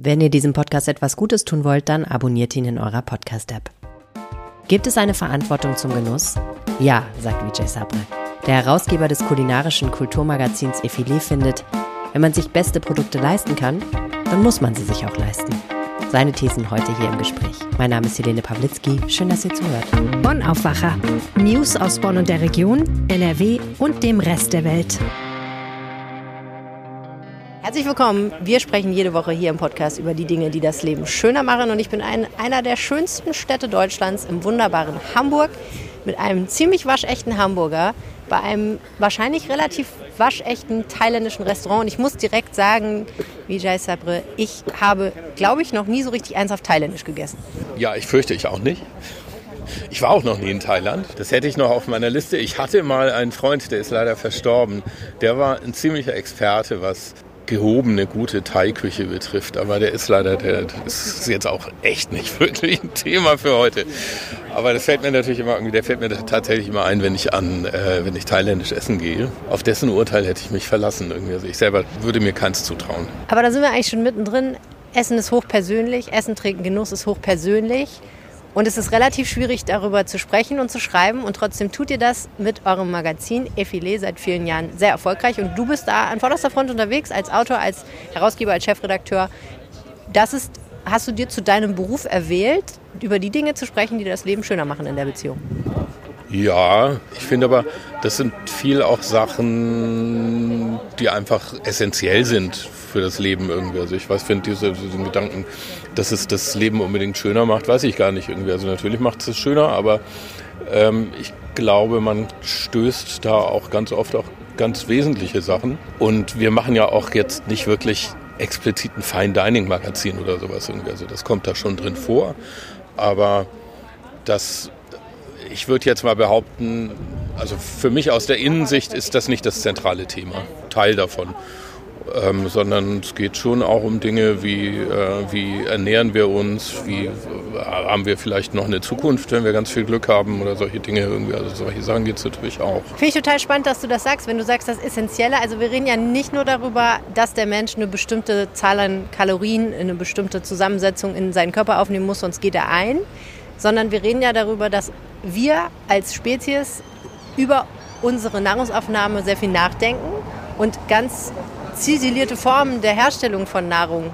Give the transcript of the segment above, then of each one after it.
Wenn ihr diesem Podcast etwas Gutes tun wollt, dann abonniert ihn in eurer Podcast-App. Gibt es eine Verantwortung zum Genuss? Ja, sagt Vijay Sabre. Der Herausgeber des kulinarischen Kulturmagazins Effilé findet, wenn man sich beste Produkte leisten kann, dann muss man sie sich auch leisten. Seine Thesen heute hier im Gespräch. Mein Name ist Helene Pawlitzki. Schön, dass ihr zuhört. Bonn Aufwacher. News aus Bonn und der Region, NRW und dem Rest der Welt. Herzlich willkommen. Wir sprechen jede Woche hier im Podcast über die Dinge, die das Leben schöner machen. Und ich bin in einer der schönsten Städte Deutschlands im wunderbaren Hamburg mit einem ziemlich waschechten Hamburger bei einem wahrscheinlich relativ waschechten thailändischen Restaurant. Und ich muss direkt sagen, Vijay Sabre, ich habe, glaube ich, noch nie so richtig ernsthaft thailändisch gegessen. Ja, ich fürchte ich auch nicht. Ich war auch noch nie in Thailand. Das hätte ich noch auf meiner Liste. Ich hatte mal einen Freund, der ist leider verstorben. Der war ein ziemlicher Experte, was gehobene, gute Thai-Küche betrifft. Aber der ist leider, der, ist jetzt auch echt nicht wirklich ein Thema für heute. Aber das fällt mir natürlich immer irgendwie, der fällt mir tatsächlich immer ein, wenn ich an, äh, wenn ich thailändisch essen gehe. Auf dessen Urteil hätte ich mich verlassen irgendwie. Also ich selber würde mir keins zutrauen. Aber da sind wir eigentlich schon mittendrin. Essen ist hochpersönlich, Essen, Trinken, Genuss ist hochpersönlich. Und es ist relativ schwierig, darüber zu sprechen und zu schreiben. Und trotzdem tut ihr das mit eurem Magazin Effilé seit vielen Jahren sehr erfolgreich. Und du bist da an vorderster Front unterwegs als Autor, als Herausgeber, als Chefredakteur. Das ist, hast du dir zu deinem Beruf erwählt, über die Dinge zu sprechen, die das Leben schöner machen in der Beziehung? Ja, ich finde aber, das sind viel auch Sachen, die einfach essentiell sind für das Leben irgendwie. Also ich weiß, finde diese, diesen Gedanken, dass es das Leben unbedingt schöner macht, weiß ich gar nicht irgendwie. Also natürlich macht es es schöner, aber ähm, ich glaube, man stößt da auch ganz oft auch ganz wesentliche Sachen. Und wir machen ja auch jetzt nicht wirklich explizit ein Fine Dining Magazin oder sowas irgendwie. Also das kommt da schon drin vor. Aber das ich würde jetzt mal behaupten, also für mich aus der Innensicht ist das nicht das zentrale Thema, Teil davon. Ähm, sondern es geht schon auch um Dinge wie, äh, wie ernähren wir uns, wie äh, haben wir vielleicht noch eine Zukunft, wenn wir ganz viel Glück haben oder solche Dinge irgendwie. Also solche Sachen geht es natürlich auch. Finde ich total spannend, dass du das sagst, wenn du sagst, das Essentielle. Also wir reden ja nicht nur darüber, dass der Mensch eine bestimmte Zahl an Kalorien, eine bestimmte Zusammensetzung in seinen Körper aufnehmen muss, sonst geht er ein, sondern wir reden ja darüber, dass wir als Spezies über unsere Nahrungsaufnahme sehr viel nachdenken und ganz ziselierte Formen der Herstellung von Nahrung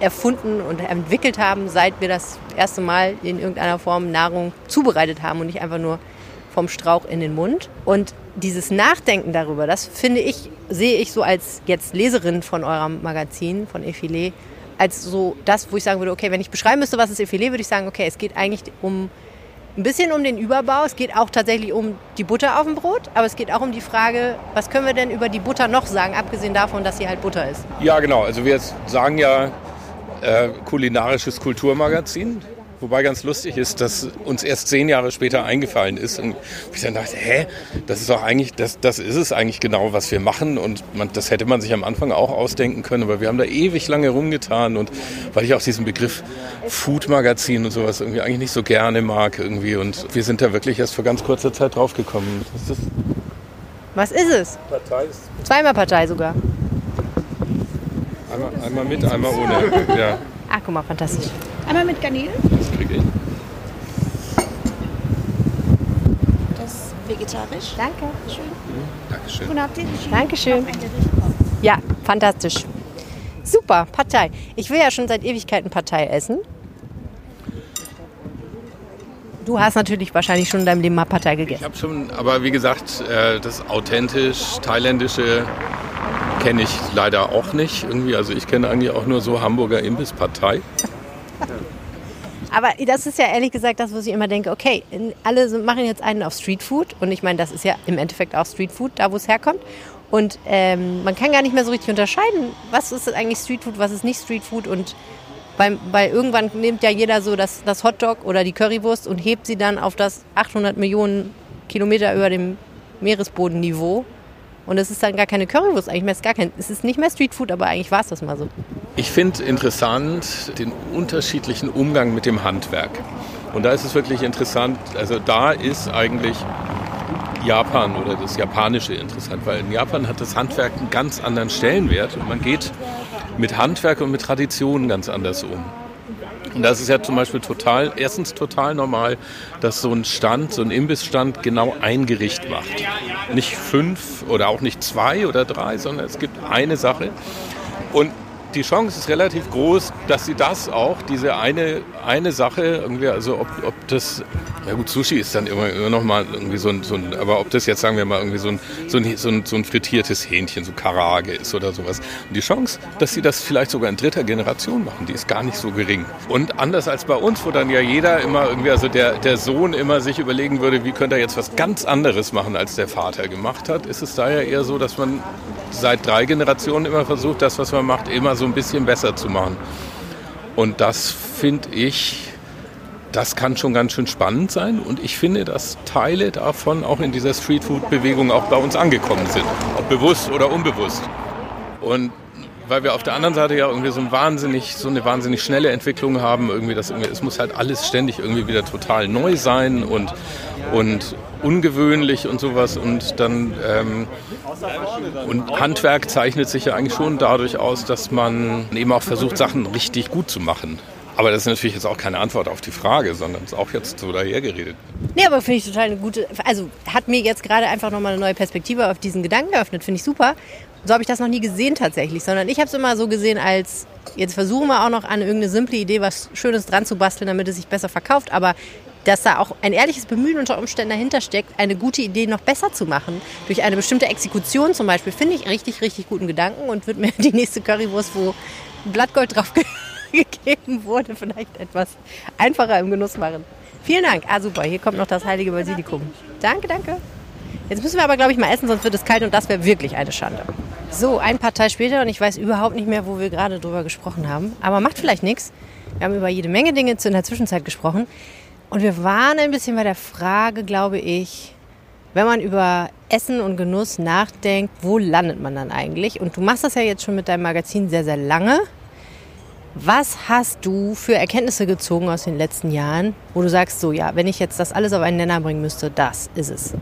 erfunden und entwickelt haben, seit wir das erste Mal in irgendeiner Form Nahrung zubereitet haben und nicht einfach nur vom Strauch in den Mund. Und dieses Nachdenken darüber, das finde ich, sehe ich so als jetzt Leserin von eurem Magazin, von Effilé, als so das, wo ich sagen würde, okay, wenn ich beschreiben müsste, was ist Effilé, würde ich sagen, okay, es geht eigentlich um ein bisschen um den Überbau. Es geht auch tatsächlich um die Butter auf dem Brot, aber es geht auch um die Frage, was können wir denn über die Butter noch sagen, abgesehen davon, dass sie halt Butter ist. Ja, genau. Also wir sagen ja äh, kulinarisches Kulturmagazin. Wobei ganz lustig ist, dass uns erst zehn Jahre später eingefallen ist und ich dann dachte, hä, das ist doch eigentlich, das, das ist es eigentlich genau, was wir machen und man, das hätte man sich am Anfang auch ausdenken können, aber wir haben da ewig lange rumgetan und weil ich auch diesen Begriff Food-Magazin und sowas irgendwie eigentlich nicht so gerne mag irgendwie und wir sind da wirklich erst vor ganz kurzer Zeit draufgekommen. Was ist, was ist es? Partei ist Zweimal Partei sogar. Einmal, einmal mit, einmal ohne. Ja. Ah, guck mal, fantastisch. Einmal mit Garnelen. Das kriege ich. Das ist vegetarisch. Danke. Schön. Dankeschön. Guten Appetit. Dankeschön. Ja, fantastisch. Super, Partei. Ich will ja schon seit Ewigkeiten Partei essen. Du hast natürlich wahrscheinlich schon in deinem Leben mal Partei gegessen. Ich habe schon, aber wie gesagt, äh, das authentisch thailändische kenne ich leider auch nicht irgendwie. Also ich kenne eigentlich auch nur so Hamburger Imbisspartei. Aber das ist ja ehrlich gesagt das, was ich immer denke, okay, alle machen jetzt einen auf Streetfood und ich meine, das ist ja im Endeffekt auch Streetfood, da wo es herkommt. Und ähm, man kann gar nicht mehr so richtig unterscheiden, was ist eigentlich Streetfood, was ist nicht Streetfood und weil, weil irgendwann nimmt ja jeder so das, das Hotdog oder die Currywurst und hebt sie dann auf das 800 Millionen Kilometer über dem Meeresbodenniveau und es ist dann gar keine Currywurst, eigentlich mehr ist gar kein, es ist nicht mehr Streetfood, aber eigentlich war es das mal so. Ich finde interessant den unterschiedlichen Umgang mit dem Handwerk. Und da ist es wirklich interessant, also da ist eigentlich Japan oder das Japanische interessant, weil in Japan hat das Handwerk einen ganz anderen Stellenwert und man geht mit Handwerk und mit Tradition ganz anders um. Und das ist ja zum Beispiel total, erstens total normal, dass so ein Stand, so ein Imbissstand genau ein Gericht macht. Nicht fünf oder auch nicht zwei oder drei, sondern es gibt eine Sache. Und die Chance ist relativ groß, dass sie das auch, diese eine, eine Sache, irgendwie, also ob, ob das, ja gut, Sushi ist dann immer, immer noch mal irgendwie so ein, so ein, aber ob das jetzt, sagen wir mal, irgendwie so ein, so ein, so ein, so ein frittiertes Hähnchen, so Karage ist oder sowas. Und die Chance, dass sie das vielleicht sogar in dritter Generation machen, die ist gar nicht so gering. Und anders als bei uns, wo dann ja jeder immer irgendwie, also der, der Sohn immer sich überlegen würde, wie könnte er jetzt was ganz anderes machen, als der Vater gemacht hat, ist es da ja eher so, dass man seit drei Generationen immer versucht, das, was man macht, immer so ein bisschen besser zu machen. Und das finde ich, das kann schon ganz schön spannend sein. Und ich finde, dass Teile davon auch in dieser Streetfood-Bewegung auch bei uns angekommen sind. Ob bewusst oder unbewusst. Und weil wir auf der anderen Seite ja irgendwie so, ein wahnsinnig, so eine wahnsinnig schnelle Entwicklung haben. Irgendwie das, es muss halt alles ständig irgendwie wieder total neu sein und, und ungewöhnlich und sowas. Und dann ähm, und Handwerk zeichnet sich ja eigentlich schon dadurch aus, dass man eben auch versucht, Sachen richtig gut zu machen. Aber das ist natürlich jetzt auch keine Antwort auf die Frage, sondern ist auch jetzt so dahergeredet. Nee, aber finde ich total eine gute, also hat mir jetzt gerade einfach nochmal eine neue Perspektive auf diesen Gedanken geöffnet, finde ich super. So habe ich das noch nie gesehen tatsächlich, sondern ich habe es immer so gesehen als, jetzt versuchen wir auch noch an irgendeine simple Idee was Schönes dran zu basteln, damit es sich besser verkauft, aber dass da auch ein ehrliches Bemühen unter Umständen dahinter steckt, eine gute Idee noch besser zu machen. Durch eine bestimmte Exekution zum Beispiel, finde ich richtig, richtig guten Gedanken und würde mir die nächste Currywurst, wo Blattgold drauf gegeben wurde, vielleicht etwas einfacher im Genuss machen. Vielen Dank. Ah, super. Hier kommt noch das heilige Basilikum. Danke, danke. Jetzt müssen wir aber, glaube ich, mal essen, sonst wird es kalt und das wäre wirklich eine Schande. So, ein paar Tage später und ich weiß überhaupt nicht mehr, wo wir gerade drüber gesprochen haben. Aber macht vielleicht nichts. Wir haben über jede Menge Dinge in der Zwischenzeit gesprochen. Und wir waren ein bisschen bei der Frage, glaube ich, wenn man über Essen und Genuss nachdenkt, wo landet man dann eigentlich? Und du machst das ja jetzt schon mit deinem Magazin sehr, sehr lange. Was hast du für Erkenntnisse gezogen aus den letzten Jahren, wo du sagst, so ja, wenn ich jetzt das alles auf einen Nenner bringen müsste, das ist es?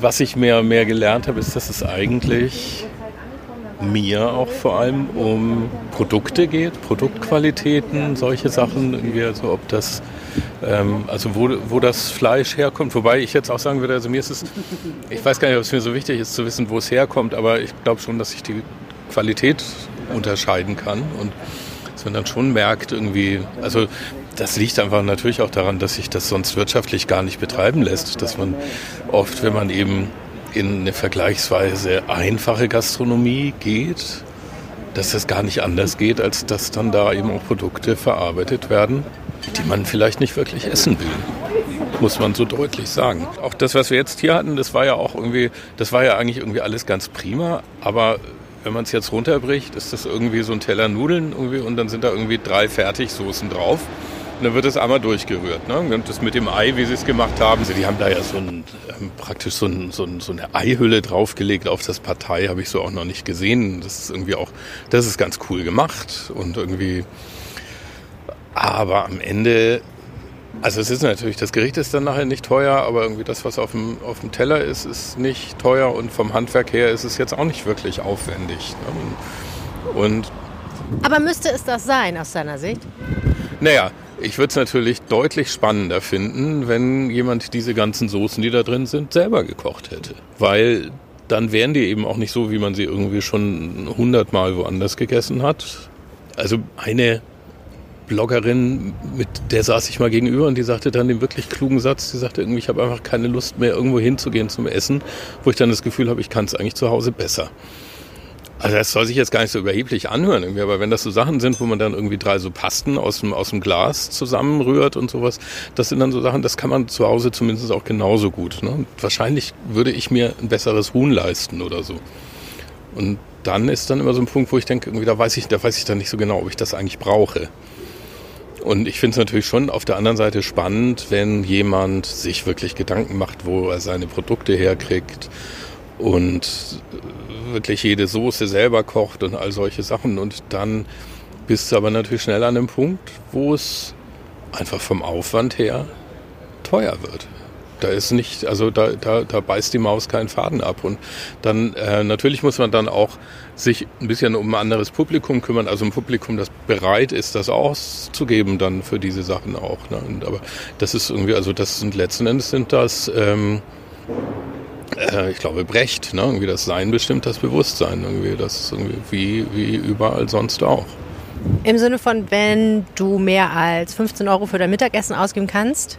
Was ich mehr und mehr gelernt habe, ist, dass es eigentlich mir auch vor allem um Produkte geht, Produktqualitäten, solche Sachen, irgendwie, also ob das ähm, also wo, wo das Fleisch herkommt. Wobei ich jetzt auch sagen würde, also mir ist es, ich weiß gar nicht, ob es mir so wichtig ist zu wissen, wo es herkommt, aber ich glaube schon, dass ich die Qualität unterscheiden kann und man dann schon merkt irgendwie, also das liegt einfach natürlich auch daran, dass sich das sonst wirtschaftlich gar nicht betreiben lässt, dass man oft, wenn man eben in eine vergleichsweise einfache Gastronomie geht, dass das gar nicht anders geht, als dass dann da eben auch Produkte verarbeitet werden, die man vielleicht nicht wirklich essen will. Muss man so deutlich sagen. Auch das, was wir jetzt hier hatten, das war ja auch irgendwie, das war ja eigentlich irgendwie alles ganz prima, aber wenn man es jetzt runterbricht, ist das irgendwie so ein Teller Nudeln irgendwie und dann sind da irgendwie drei Fertigsoßen drauf. Und dann wird es einmal durchgerührt. Ne? Und das mit dem Ei, wie sie es gemacht haben, also die haben da ja so ein, ähm, praktisch so, ein, so, ein, so, eine Eihülle draufgelegt auf das Partei, habe ich so auch noch nicht gesehen. Das ist irgendwie auch, das ist ganz cool gemacht und irgendwie aber am Ende, also es ist natürlich, das Gericht ist dann nachher nicht teuer, aber irgendwie das, was auf dem, auf dem Teller ist, ist nicht teuer und vom Handwerk her ist es jetzt auch nicht wirklich aufwendig. Ne? Und aber müsste es das sein aus deiner Sicht? Naja, ich würde es natürlich deutlich spannender finden, wenn jemand diese ganzen Soßen, die da drin sind, selber gekocht hätte. Weil dann wären die eben auch nicht so, wie man sie irgendwie schon hundertmal woanders gegessen hat. Also eine Bloggerin, mit der saß ich mal gegenüber und die sagte dann den wirklich klugen Satz, die sagte irgendwie, ich habe einfach keine Lust mehr irgendwo hinzugehen zum Essen, wo ich dann das Gefühl habe, ich kann es eigentlich zu Hause besser. Also das soll sich jetzt gar nicht so überheblich anhören, irgendwie, aber wenn das so Sachen sind, wo man dann irgendwie drei so Pasten aus dem, aus dem Glas zusammenrührt und sowas, das sind dann so Sachen, das kann man zu Hause zumindest auch genauso gut. Ne? Wahrscheinlich würde ich mir ein besseres Huhn leisten oder so. Und dann ist dann immer so ein Punkt, wo ich denke, irgendwie, da weiß ich, da weiß ich dann nicht so genau, ob ich das eigentlich brauche. Und ich finde es natürlich schon auf der anderen Seite spannend, wenn jemand sich wirklich Gedanken macht, wo er seine Produkte herkriegt und wirklich jede Soße selber kocht und all solche Sachen. Und dann bist du aber natürlich schnell an einem Punkt, wo es einfach vom Aufwand her teuer wird. Da ist nicht, also da, da, da beißt die Maus keinen Faden ab. Und dann äh, natürlich muss man dann auch sich ein bisschen um ein anderes Publikum kümmern, also ein Publikum, das bereit ist, das auszugeben dann für diese Sachen auch. Ne? Und, aber das ist irgendwie, also das sind letzten Endes sind das ähm, äh, ich glaube, Brecht, ne? irgendwie das Sein bestimmt das Bewusstsein, irgendwie das irgendwie wie, wie überall sonst auch. Im Sinne von, wenn du mehr als 15 Euro für dein Mittagessen ausgeben kannst,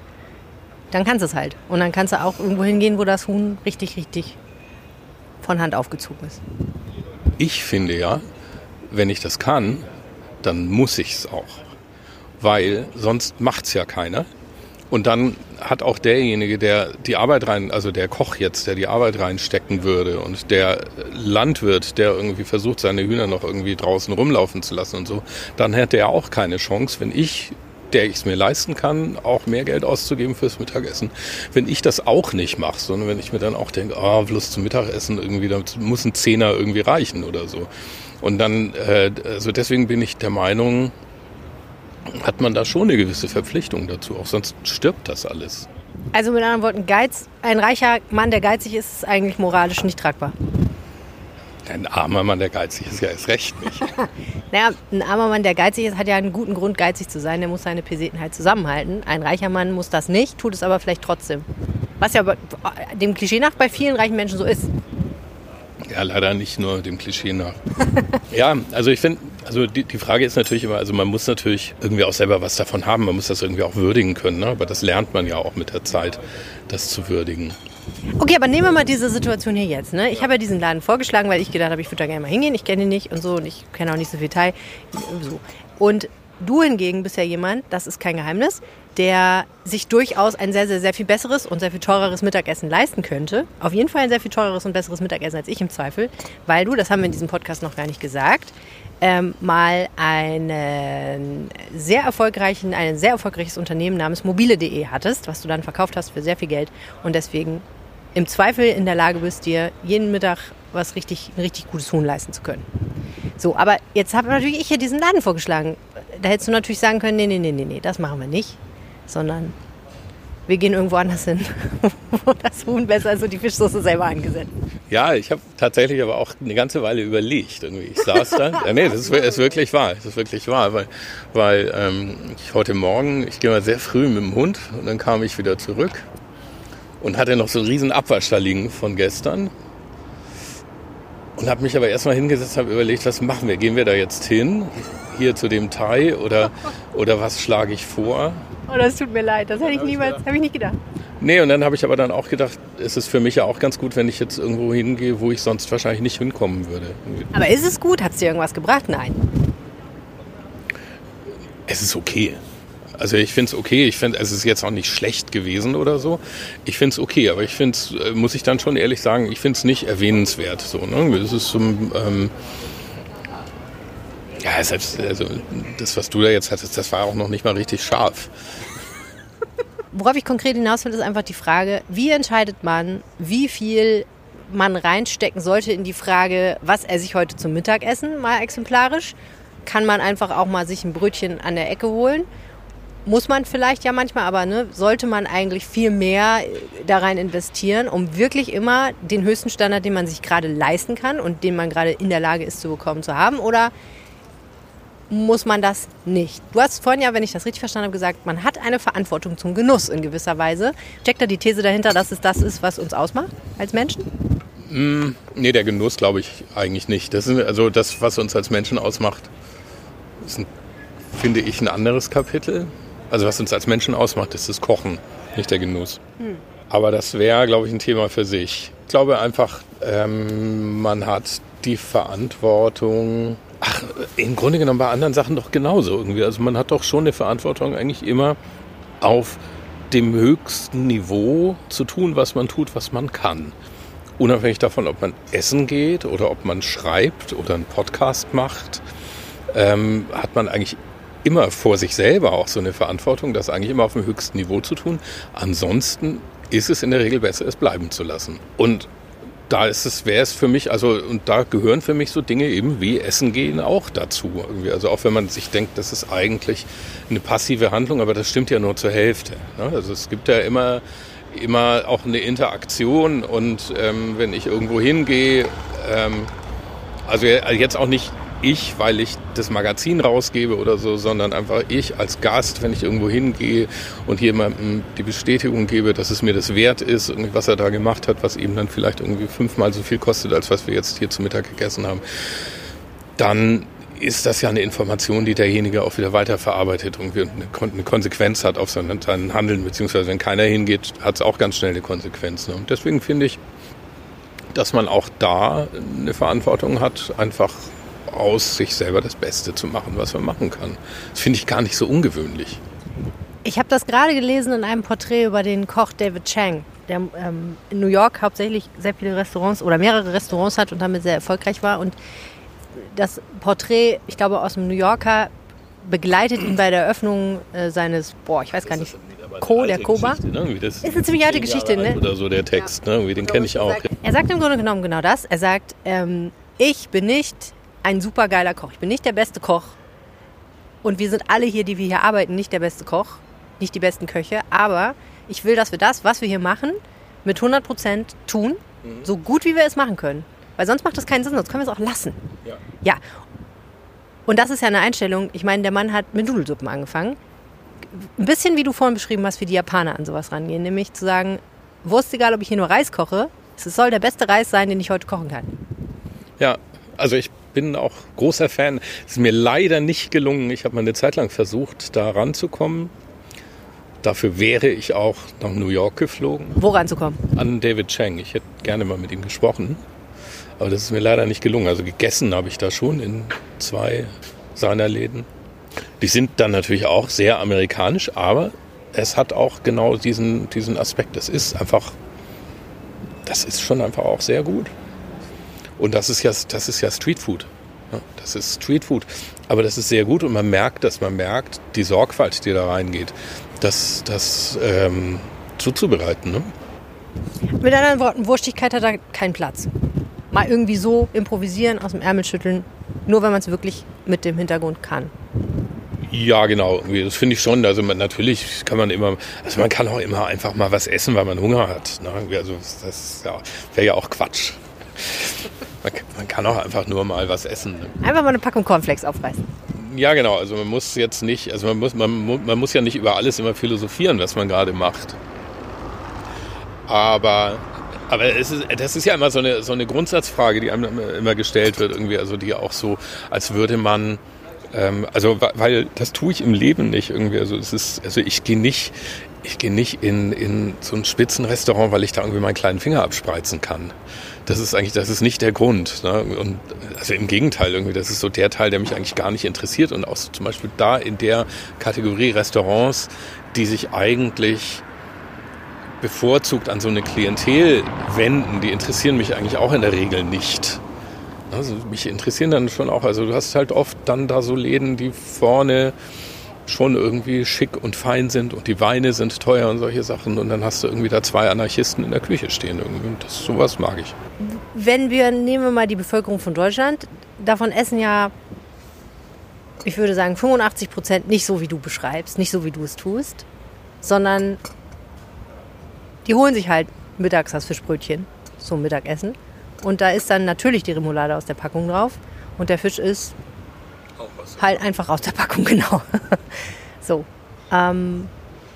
dann kannst du es halt. Und dann kannst du auch irgendwo hingehen, wo das Huhn richtig, richtig von Hand aufgezogen ist. Ich finde ja, wenn ich das kann, dann muss ich es auch. Weil sonst macht es ja keiner. Und dann hat auch derjenige, der die Arbeit rein, also der Koch jetzt, der die Arbeit reinstecken würde und der Landwirt, der irgendwie versucht, seine Hühner noch irgendwie draußen rumlaufen zu lassen und so, dann hätte er auch keine Chance, wenn ich der ich es mir leisten kann, auch mehr Geld auszugeben fürs Mittagessen. Wenn ich das auch nicht mache, sondern wenn ich mir dann auch denke, ah, oh, bloß zum Mittagessen irgendwie, da muss ein Zehner irgendwie reichen oder so. Und dann, äh, also deswegen bin ich der Meinung, hat man da schon eine gewisse Verpflichtung dazu, auch sonst stirbt das alles. Also mit anderen Worten, Geiz, ein reicher Mann, der geizig ist, ist eigentlich moralisch nicht tragbar. Ein armer Mann, der geizig ist, ja erst recht nicht. naja, ein armer Mann, der geizig ist, hat ja einen guten Grund, geizig zu sein. Der muss seine Peseten halt zusammenhalten. Ein reicher Mann muss das nicht, tut es aber vielleicht trotzdem. Was ja dem Klischee nach bei vielen reichen Menschen so ist. Ja, leider nicht nur dem Klischee nach. ja, also ich finde, also die, die Frage ist natürlich immer, also man muss natürlich irgendwie auch selber was davon haben, man muss das irgendwie auch würdigen können, ne? aber das lernt man ja auch mit der Zeit, das zu würdigen. Okay, aber nehmen wir mal diese Situation hier jetzt. Ne? Ich habe ja diesen Laden vorgeschlagen, weil ich gedacht habe, ich würde da gerne mal hingehen. Ich kenne ihn nicht und so und ich kenne auch nicht so viel Teil. So. Und du hingegen bist ja jemand, das ist kein Geheimnis, der sich durchaus ein sehr, sehr, sehr viel besseres und sehr viel teureres Mittagessen leisten könnte. Auf jeden Fall ein sehr viel teureres und besseres Mittagessen als ich im Zweifel, weil du, das haben wir in diesem Podcast noch gar nicht gesagt, ähm, mal einen sehr erfolgreichen, ein sehr erfolgreiches Unternehmen namens mobile.de hattest, was du dann verkauft hast für sehr viel Geld und deswegen im Zweifel in der Lage bist, dir jeden Mittag was richtig, ein richtig gutes Huhn leisten zu können. So, aber jetzt habe natürlich ich hier diesen Laden vorgeschlagen. Da hättest du natürlich sagen können, nee, nee, nee, nee, nee, das machen wir nicht, sondern wir gehen irgendwo anders hin, wo das Huhn besser ist und die Fischsoße selber angesetzt. Ja, ich habe tatsächlich aber auch eine ganze Weile überlegt. Irgendwie. Ich saß da. ja, nee, das ist, ist, wirklich wahr. Das ist wirklich wahr, weil, weil ähm, ich heute Morgen, ich gehe mal sehr früh mit dem Hund und dann kam ich wieder zurück und hatte noch so einen riesen Abwasch da liegen von gestern. Und habe mich aber erstmal hingesetzt, habe überlegt, was machen wir? Gehen wir da jetzt hin, hier zu dem Thai oder, oder was schlage ich vor? Oh, das tut mir leid, das hätte ich niemals, habe ich nicht gedacht. Nee, und dann habe ich aber dann auch gedacht, es ist für mich ja auch ganz gut, wenn ich jetzt irgendwo hingehe, wo ich sonst wahrscheinlich nicht hinkommen würde. Aber ist es gut? Hat es dir irgendwas gebracht? Nein. Es ist okay. Also ich finde es okay. Ich finde, es ist jetzt auch nicht schlecht gewesen oder so. Ich finde es okay, aber ich finde es, äh, muss ich dann schon ehrlich sagen, ich finde es nicht erwähnenswert. So, ne? Das ist so, ähm, ja, selbst also das, was du da jetzt hattest, das war auch noch nicht mal richtig scharf. Worauf ich konkret hinaus will, ist einfach die Frage, wie entscheidet man, wie viel man reinstecken sollte in die Frage, was esse ich heute zum Mittagessen, mal exemplarisch. Kann man einfach auch mal sich ein Brötchen an der Ecke holen? Muss man vielleicht ja manchmal, aber ne, sollte man eigentlich viel mehr da rein investieren, um wirklich immer den höchsten Standard, den man sich gerade leisten kann und den man gerade in der Lage ist zu bekommen, zu haben? Oder muss man das nicht. Du hast vorhin ja, wenn ich das richtig verstanden habe, gesagt, man hat eine Verantwortung zum Genuss in gewisser Weise. Steckt da die These dahinter, dass es das ist, was uns ausmacht als Menschen? Mm, nee, der Genuss glaube ich eigentlich nicht. Das ist also das, was uns als Menschen ausmacht, ist, ein, finde ich, ein anderes Kapitel. Also was uns als Menschen ausmacht, ist das Kochen, nicht der Genuss. Hm. Aber das wäre, glaube ich, ein Thema für sich. Ich glaube einfach, ähm, man hat die Verantwortung, Ach, im Grunde genommen bei anderen Sachen doch genauso irgendwie. Also man hat doch schon eine Verantwortung eigentlich immer auf dem höchsten Niveau zu tun, was man tut, was man kann. Unabhängig davon, ob man essen geht oder ob man schreibt oder einen Podcast macht, ähm, hat man eigentlich immer vor sich selber auch so eine Verantwortung, das eigentlich immer auf dem höchsten Niveau zu tun. Ansonsten ist es in der Regel besser, es bleiben zu lassen. Und da ist es, wäre es für mich, also und da gehören für mich so Dinge eben wie Essen gehen auch dazu. Irgendwie. Also auch wenn man sich denkt, das ist eigentlich eine passive Handlung, aber das stimmt ja nur zur Hälfte. Ne? Also es gibt ja immer immer auch eine Interaktion und ähm, wenn ich irgendwo hingehe, ähm, also jetzt auch nicht ich, weil ich das Magazin rausgebe oder so, sondern einfach ich als Gast, wenn ich irgendwo hingehe und jemandem die Bestätigung gebe, dass es mir das wert ist, was er da gemacht hat, was ihm dann vielleicht irgendwie fünfmal so viel kostet, als was wir jetzt hier zu Mittag gegessen haben, dann ist das ja eine Information, die derjenige auch wieder weiterverarbeitet und eine Konsequenz hat auf seinen Handeln, beziehungsweise wenn keiner hingeht, hat es auch ganz schnell eine Konsequenz. Ne? Und deswegen finde ich, dass man auch da eine Verantwortung hat, einfach aus sich selber das Beste zu machen, was man machen kann. Das finde ich gar nicht so ungewöhnlich. Ich habe das gerade gelesen in einem Porträt über den Koch David Chang, der ähm, in New York hauptsächlich sehr viele Restaurants oder mehrere Restaurants hat und damit sehr erfolgreich war. Und das Porträt, ich glaube, aus dem New Yorker begleitet ihn bei der Eröffnung äh, seines, boah, ich weiß gar nicht, Co, der Koba. Ne? ist eine ziemlich alte Geschichte, ne? Oder so der Text, ja. ne? den kenne ich auch. Er sagt im Grunde genommen genau das. Er sagt, ähm, ich bin nicht ein supergeiler Koch. Ich bin nicht der beste Koch. Und wir sind alle hier, die wir hier arbeiten, nicht der beste Koch, nicht die besten Köche. Aber ich will, dass wir das, was wir hier machen, mit 100 Prozent tun, mhm. so gut wie wir es machen können. Weil sonst macht das keinen Sinn, sonst können wir es auch lassen. Ja. ja. Und das ist ja eine Einstellung. Ich meine, der Mann hat mit Nudelsuppen angefangen. Ein bisschen wie du vorhin beschrieben hast, wie die Japaner an sowas rangehen. Nämlich zu sagen, Wurst egal, ob ich hier nur Reis koche, es soll der beste Reis sein, den ich heute kochen kann. Ja, also ich bin auch großer Fan. Es ist mir leider nicht gelungen. Ich habe mal eine Zeit lang versucht, da ranzukommen. Dafür wäre ich auch nach New York geflogen. Wo ranzukommen? An David Chang. Ich hätte gerne mal mit ihm gesprochen. Aber das ist mir leider nicht gelungen. Also gegessen habe ich da schon in zwei seiner Läden. Die sind dann natürlich auch sehr amerikanisch, aber es hat auch genau diesen, diesen Aspekt. Das ist einfach, das ist schon einfach auch sehr gut. Und das ist ja, das ist ja Streetfood. Das ist Streetfood. Aber das ist sehr gut und man merkt, dass man merkt, die Sorgfalt, die da reingeht, das, das ähm, zuzubereiten. Ne? Mit anderen Worten, Wurstigkeit hat da keinen Platz mal irgendwie so improvisieren, aus dem Ärmel schütteln, nur wenn man es wirklich mit dem Hintergrund kann. Ja, genau. Das finde ich schon. Also man, natürlich kann man immer, also man kann auch immer einfach mal was essen, weil man Hunger hat. Ne? Also das ja, wäre ja auch Quatsch. Man, man, kann auch einfach nur mal was essen. Ne? Einfach mal eine Packung Cornflakes aufreißen. Ja, genau. Also man muss jetzt nicht, also man muss, man, man muss ja nicht über alles immer philosophieren, was man gerade macht. Aber aber es ist, das ist ja immer so eine, so eine Grundsatzfrage, die einem immer gestellt wird, irgendwie, also die auch so, als würde man, ähm, also weil das tue ich im Leben nicht irgendwie. Also es ist, also ich gehe nicht, ich gehe nicht in, in so ein Spitzenrestaurant, weil ich da irgendwie meinen kleinen Finger abspreizen kann. Das ist eigentlich, das ist nicht der Grund. Ne? Und also im Gegenteil irgendwie, das ist so der Teil, der mich eigentlich gar nicht interessiert. Und auch so zum Beispiel da in der Kategorie Restaurants, die sich eigentlich bevorzugt an so eine Klientel wenden, die interessieren mich eigentlich auch in der Regel nicht. Also mich interessieren dann schon auch, also du hast halt oft dann da so Läden, die vorne schon irgendwie schick und fein sind und die Weine sind teuer und solche Sachen und dann hast du irgendwie da zwei Anarchisten in der Küche stehen irgendwie und das, sowas mag ich. Wenn wir, nehmen wir mal die Bevölkerung von Deutschland, davon essen ja, ich würde sagen 85 Prozent nicht so, wie du beschreibst, nicht so, wie du es tust, sondern die holen sich halt mittags das Fischbrötchen zum Mittagessen. Und da ist dann natürlich die Remoulade aus der Packung drauf. Und der Fisch ist halt einfach aus der Packung, genau. so. Ähm,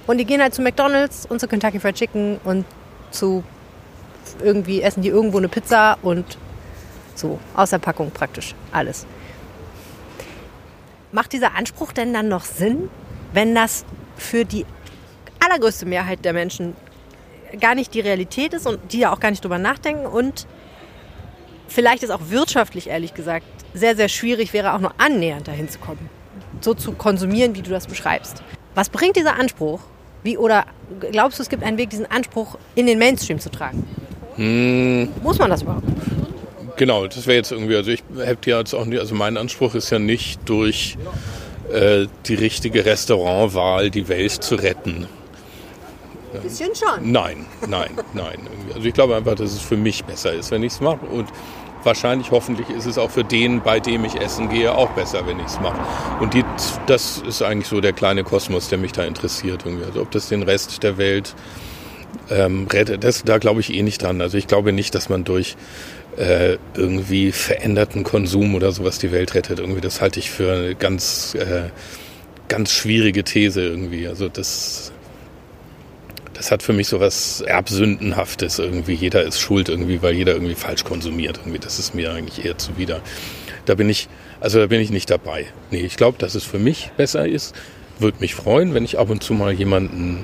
und die gehen halt zu McDonalds und zu Kentucky Fried Chicken und zu irgendwie essen die irgendwo eine Pizza und so aus der Packung praktisch alles. Macht dieser Anspruch denn dann noch Sinn, wenn das für die allergrößte Mehrheit der Menschen gar nicht die Realität ist und die ja auch gar nicht drüber nachdenken und vielleicht ist auch wirtschaftlich, ehrlich gesagt, sehr, sehr schwierig wäre, auch nur annähernd dahin zu kommen. So zu konsumieren, wie du das beschreibst. Was bringt dieser Anspruch? Wie, oder glaubst du, es gibt einen Weg, diesen Anspruch in den Mainstream zu tragen? Hm. Muss man das überhaupt? Genau, das wäre jetzt irgendwie, also ich habe ja jetzt auch nicht, also mein Anspruch ist ja nicht durch äh, die richtige Restaurantwahl die Welt zu retten. Ein bisschen schon. Nein, nein, nein. Also ich glaube einfach, dass es für mich besser ist, wenn ich es mache. Und wahrscheinlich, hoffentlich ist es auch für den, bei dem ich essen gehe, auch besser, wenn ich es mache. Und die, das ist eigentlich so der kleine Kosmos, der mich da interessiert. Irgendwie. Also ob das den Rest der Welt ähm, rettet. Das, da glaube ich eh nicht dran. Also ich glaube nicht, dass man durch äh, irgendwie veränderten Konsum oder sowas die Welt rettet. Irgendwie, das halte ich für eine ganz, äh, ganz schwierige These irgendwie. Also das, das hat für mich so was Erbsündenhaftes irgendwie. Jeder ist schuld irgendwie, weil jeder irgendwie falsch konsumiert. Irgendwie, das ist mir eigentlich eher zuwider. Da bin ich, also da bin ich nicht dabei. Nee, ich glaube, dass es für mich besser ist. Würde mich freuen, wenn ich ab und zu mal jemanden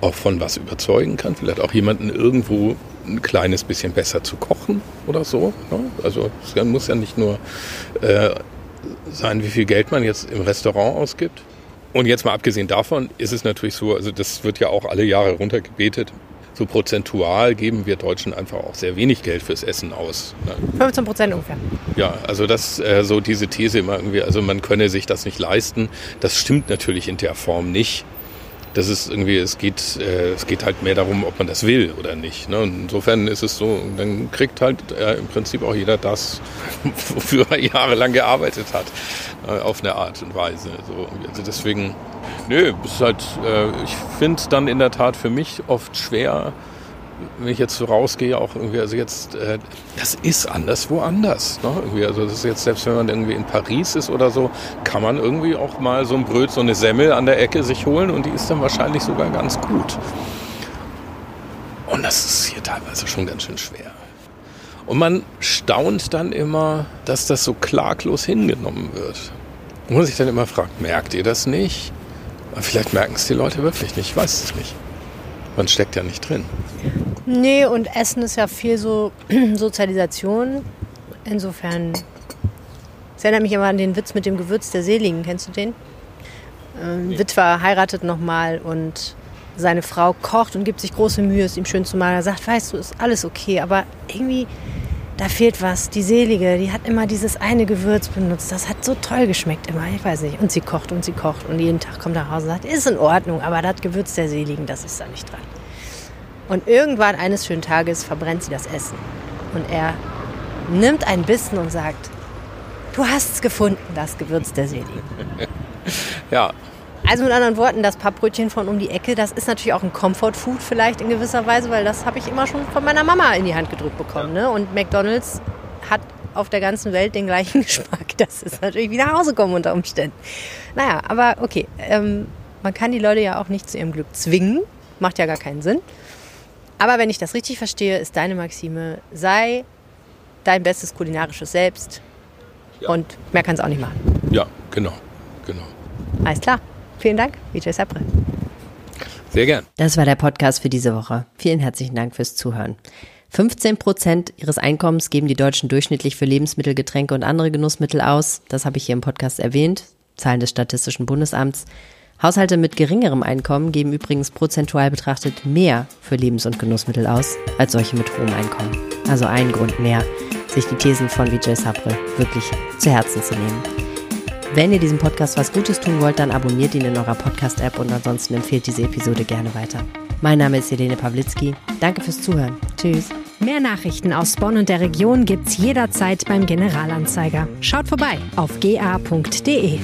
auch von was überzeugen kann. Vielleicht auch jemanden irgendwo ein kleines bisschen besser zu kochen oder so. Ne? Also es muss ja nicht nur äh, sein, wie viel Geld man jetzt im Restaurant ausgibt. Und jetzt mal abgesehen davon ist es natürlich so, also das wird ja auch alle Jahre runtergebetet. So prozentual geben wir Deutschen einfach auch sehr wenig Geld fürs Essen aus. Ne? 15 Prozent ungefähr. Ja, also das äh, so diese These immer irgendwie, also man könne sich das nicht leisten. Das stimmt natürlich in der Form nicht das ist irgendwie, es geht, äh, es geht halt mehr darum, ob man das will oder nicht. Ne? Und insofern ist es so, dann kriegt halt äh, im Prinzip auch jeder das, wofür er jahrelang gearbeitet hat, äh, auf eine Art und Weise. So, also deswegen, nö, ist halt, äh, ich finde es dann in der Tat für mich oft schwer, wenn ich jetzt so rausgehe, auch irgendwie, also jetzt, äh, das ist anders woanders. Ne? Irgendwie, also das ist jetzt, selbst wenn man irgendwie in Paris ist oder so, kann man irgendwie auch mal so ein Bröt, so eine Semmel an der Ecke sich holen und die ist dann wahrscheinlich sogar ganz gut. Und das ist hier teilweise schon ganz schön schwer. Und man staunt dann immer, dass das so klaglos hingenommen wird. Und man sich dann immer fragt, merkt ihr das nicht? Aber vielleicht merken es die Leute wirklich nicht, ich weiß es nicht. Man steckt ja nicht drin. Nee, und Essen ist ja viel so Sozialisation. Insofern. Es erinnert mich immer an den Witz mit dem Gewürz der Seligen. Kennst du den? Ähm, nee. Witwer heiratet nochmal und seine Frau kocht und gibt sich große Mühe, es ihm schön zu machen. Er sagt, weißt du, ist alles okay, aber irgendwie, da fehlt was. Die Selige, die hat immer dieses eine Gewürz benutzt. Das hat so toll geschmeckt immer. Ich weiß nicht. Und sie kocht und sie kocht und jeden Tag kommt nach Hause und sagt, ist in Ordnung, aber das Gewürz der Seligen, das ist da nicht dran. Und irgendwann eines schönen Tages verbrennt sie das Essen. Und er nimmt einen Bissen und sagt, du hast es gefunden, das Gewürz der Seligen. ja. Also mit anderen Worten, das Pappbrötchen von um die Ecke, das ist natürlich auch ein Comfort-Food vielleicht in gewisser Weise, weil das habe ich immer schon von meiner Mama in die Hand gedrückt bekommen. Ne? Und McDonald's hat auf der ganzen Welt den gleichen Geschmack. Das ist natürlich wie nach Hause kommen unter Umständen. Naja, aber okay, ähm, man kann die Leute ja auch nicht zu ihrem Glück zwingen. Macht ja gar keinen Sinn. Aber wenn ich das richtig verstehe, ist deine Maxime, sei dein bestes kulinarisches Selbst ja. und mehr kann es auch nicht machen. Ja, genau, genau. Alles klar. Vielen Dank, Vijay Sapre. Sehr gern. Das war der Podcast für diese Woche. Vielen herzlichen Dank fürs Zuhören. 15 Prozent ihres Einkommens geben die Deutschen durchschnittlich für Lebensmittel, Getränke und andere Genussmittel aus. Das habe ich hier im Podcast erwähnt. Zahlen des Statistischen Bundesamts. Haushalte mit geringerem Einkommen geben übrigens prozentual betrachtet mehr für Lebens- und Genussmittel aus als solche mit hohem Einkommen. Also ein Grund mehr, sich die Thesen von Vijay Sabre wirklich zu Herzen zu nehmen. Wenn ihr diesem Podcast was Gutes tun wollt, dann abonniert ihn in eurer Podcast-App und ansonsten empfehlt diese Episode gerne weiter. Mein Name ist Helene Pawlitzki. Danke fürs Zuhören. Tschüss. Mehr Nachrichten aus Bonn und der Region gibt's jederzeit beim Generalanzeiger. Schaut vorbei auf ga.de.